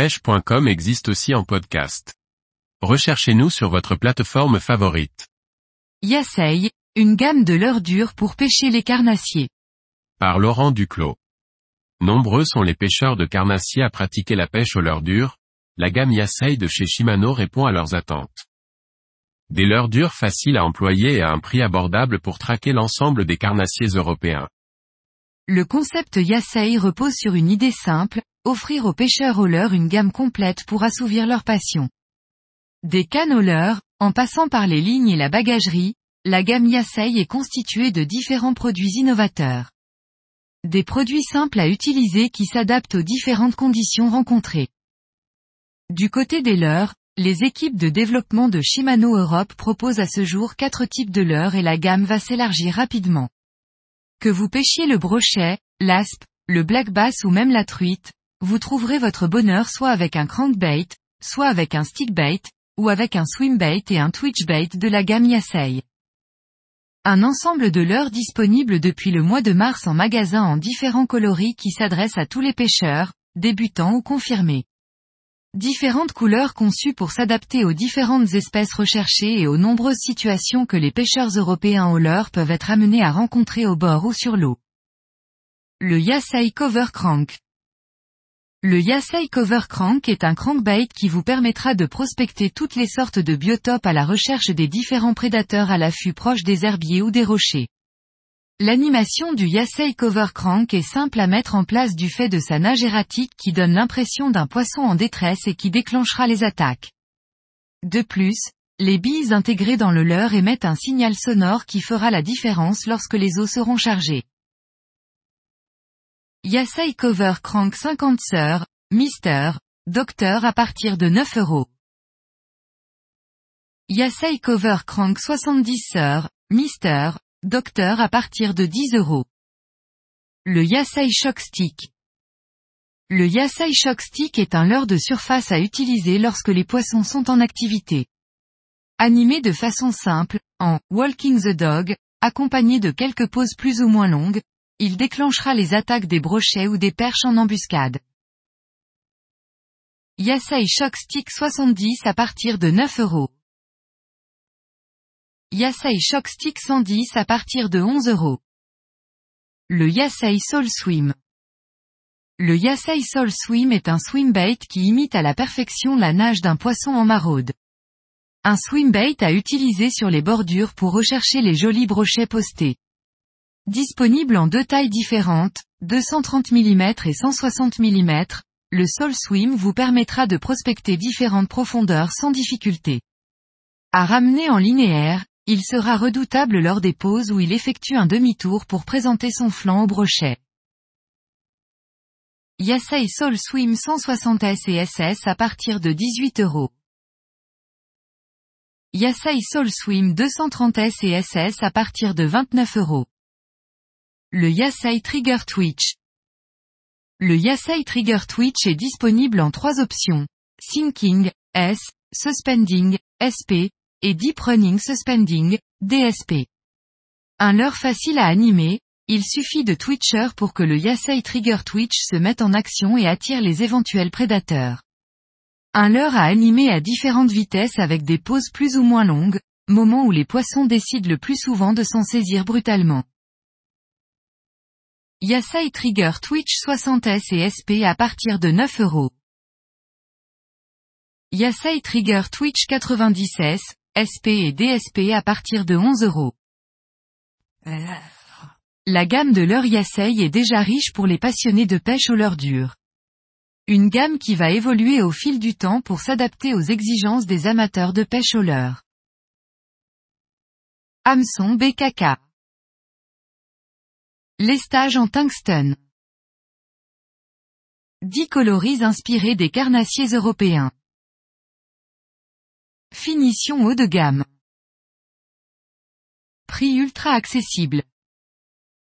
pêche.com existe aussi en podcast. Recherchez-nous sur votre plateforme favorite. Yasei, une gamme de leurres dures pour pêcher les carnassiers. Par Laurent Duclos. Nombreux sont les pêcheurs de carnassiers à pratiquer la pêche au leurre dur, la gamme Yasei de chez Shimano répond à leurs attentes. Des leurres dures faciles à employer et à un prix abordable pour traquer l'ensemble des carnassiers européens. Le concept Yasei repose sur une idée simple, offrir aux pêcheurs au leurre une gamme complète pour assouvir leur passion. Des cannes au leurre, en passant par les lignes et la bagagerie, la gamme Yasei est constituée de différents produits innovateurs. Des produits simples à utiliser qui s'adaptent aux différentes conditions rencontrées. Du côté des leurres, les équipes de développement de Shimano Europe proposent à ce jour quatre types de leurres et la gamme va s'élargir rapidement. Que vous pêchiez le brochet, l'aspe, le black bass ou même la truite, vous trouverez votre bonheur soit avec un crankbait, soit avec un stickbait, ou avec un swimbait et un twitchbait de la gamme Yasei. Un ensemble de leurres disponibles depuis le mois de mars en magasin en différents coloris qui s'adressent à tous les pêcheurs, débutants ou confirmés. Différentes couleurs conçues pour s'adapter aux différentes espèces recherchées et aux nombreuses situations que les pêcheurs européens au leurre peuvent être amenés à rencontrer au bord ou sur l'eau. Le Yasei Cover Crank. Le Yasei Cover Crank est un crankbait qui vous permettra de prospecter toutes les sortes de biotopes à la recherche des différents prédateurs à l'affût proche des herbiers ou des rochers. L'animation du Yasei Cover Crank est simple à mettre en place du fait de sa nage erratique qui donne l'impression d'un poisson en détresse et qui déclenchera les attaques. De plus, les billes intégrées dans le leurre émettent un signal sonore qui fera la différence lorsque les eaux seront chargées. Yasei Cover Crank 50 sœurs, Mister, Docteur à partir de 9 euros. Yasei Cover Crank 70 sœurs, Mister, Docteur à partir de 10 euros. Le Yasei Shock Stick. Le Yasei Shock Stick est un leurre de surface à utiliser lorsque les poissons sont en activité. Animé de façon simple, en Walking the Dog, accompagné de quelques pauses plus ou moins longues, il déclenchera les attaques des brochets ou des perches en embuscade. Yasei Shock Stick 70 à partir de 9 euros. Yasei Shock Stick 110 à partir de 11 euros. Le Yasei Soul Swim. Le Yasei Soul Swim est un swimbait qui imite à la perfection la nage d'un poisson en maraude. Un swimbait à utiliser sur les bordures pour rechercher les jolis brochets postés. Disponible en deux tailles différentes, 230 mm et 160 mm, le Soul Swim vous permettra de prospecter différentes profondeurs sans difficulté. À ramener en linéaire, il sera redoutable lors des pauses où il effectue un demi-tour pour présenter son flanc au brochet. Yasei Soul Swim 160S et SS à partir de 18 euros. Yasei Soul Swim 230S et SS à partir de 29 euros. Le Yasei Trigger Twitch. Le Yasei Trigger Twitch est disponible en trois options. Sinking, S, Suspending, SP, et Deep Running Suspending, DSP. Un leurre facile à animer, il suffit de Twitcher pour que le Yasei Trigger Twitch se mette en action et attire les éventuels prédateurs. Un leurre à animer à différentes vitesses avec des pauses plus ou moins longues, moment où les poissons décident le plus souvent de s'en saisir brutalement. Yasei Trigger Twitch 60S et SP à partir de 9 euros. Yasei Trigger Twitch 90S, SP et DSP à partir de 11 euros. La gamme de leur Yasei est déjà riche pour les passionnés de pêche au leurre dur. Une gamme qui va évoluer au fil du temps pour s'adapter aux exigences des amateurs de pêche au leurre. Hameçon BKK. Lestage en tungstène. 10 coloris inspirés des carnassiers européens. Finition haut de gamme. Prix ultra accessible.